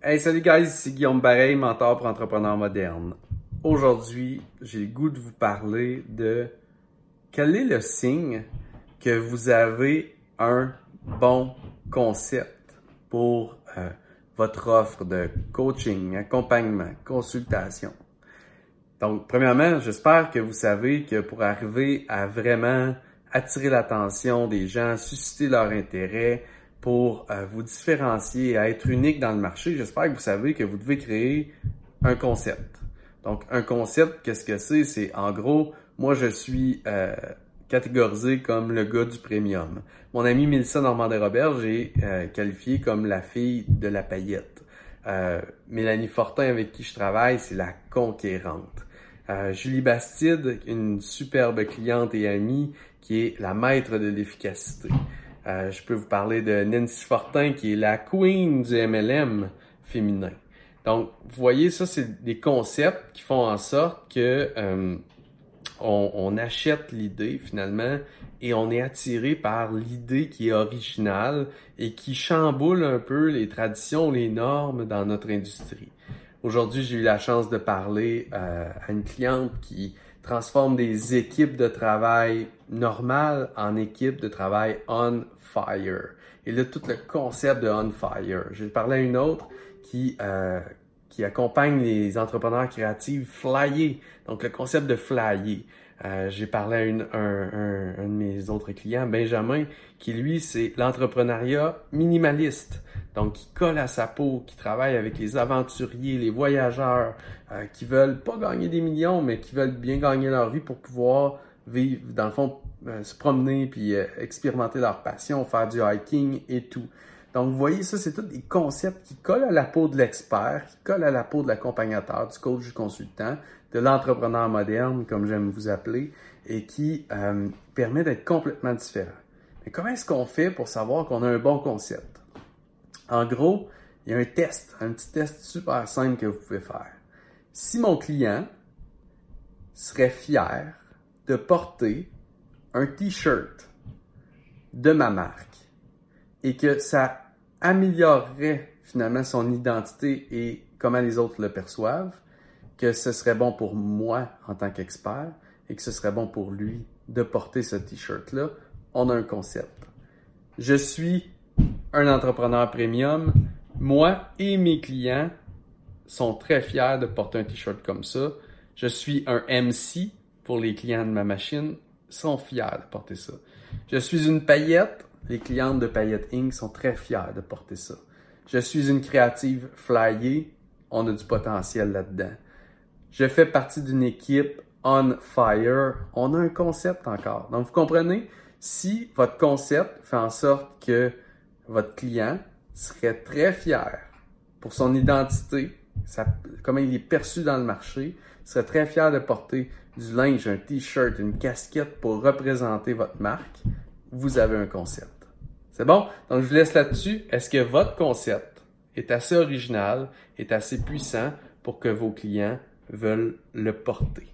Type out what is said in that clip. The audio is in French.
Hey, salut guys, ici Guillaume Bareil, mentor pour entrepreneurs modernes. Aujourd'hui, j'ai le goût de vous parler de quel est le signe que vous avez un bon concept pour euh, votre offre de coaching, accompagnement, consultation. Donc, premièrement, j'espère que vous savez que pour arriver à vraiment attirer l'attention des gens, susciter leur intérêt, pour euh, vous différencier et être unique dans le marché, j'espère que vous savez que vous devez créer un concept. Donc, un concept, qu'est-ce que c'est? C'est en gros, moi, je suis euh, catégorisé comme le gars du premium. Mon ami Mélissa Normandin-Robert, j'ai euh, qualifié comme la fille de la paillette. Mélanie Fortin, avec qui je travaille, c'est la conquérante. Julie Bastide, une superbe cliente et amie, qui est la maître de l'efficacité. Euh, je peux vous parler de Nancy Fortin, qui est la queen du MLM féminin. Donc, vous voyez, ça, c'est des concepts qui font en sorte que euh, on, achète l'idée finalement et on est attiré par l'idée qui est originale et qui chamboule un peu les traditions, les normes dans notre industrie. Aujourd'hui, j'ai eu la chance de parler euh, à une cliente qui transforme des équipes de travail normales en équipes de travail on fire. Et là, tout le concept de on fire. J'ai parlé à une autre qui, euh, qui accompagne les entrepreneurs créatifs flyer. Donc, le concept de flyer. Euh, j'ai parlé à un, de mes autres clients, Benjamin, qui lui, c'est l'entrepreneuriat minimaliste. Donc, qui colle à sa peau, qui travaille avec les aventuriers, les voyageurs, euh, qui veulent pas gagner des millions, mais qui veulent bien gagner leur vie pour pouvoir vivre, dans le fond, euh, se promener puis euh, expérimenter leur passion, faire du hiking et tout. Donc, vous voyez, ça, c'est tous des concepts qui collent à la peau de l'expert, qui collent à la peau de l'accompagnateur, du coach, du consultant, de l'entrepreneur moderne, comme j'aime vous appeler, et qui euh, permet d'être complètement différent. Mais comment est-ce qu'on fait pour savoir qu'on a un bon concept? En gros, il y a un test, un petit test super simple que vous pouvez faire. Si mon client serait fier de porter un t-shirt de ma marque et que ça améliorerait finalement son identité et comment les autres le perçoivent, que ce serait bon pour moi en tant qu'expert et que ce serait bon pour lui de porter ce t-shirt-là, on a un concept. Je suis un entrepreneur premium. Moi et mes clients sont très fiers de porter un t-shirt comme ça. Je suis un MC pour les clients de ma machine sont fiers de porter ça. Je suis une paillette. Les clientes de Paillette Inc. sont très fiers de porter ça. Je suis une créative flyer. On a du potentiel là-dedans. Je fais partie d'une équipe on fire. On a un concept encore. Donc, vous comprenez? Si votre concept fait en sorte que votre client serait très fier pour son identité, comment il est perçu dans le marché, serait très fier de porter du linge, un t-shirt, une casquette pour représenter votre marque, vous avez un concept. C'est bon? Donc, je vous laisse là-dessus. Est-ce que votre concept est assez original, est assez puissant pour que vos clients veulent le porter?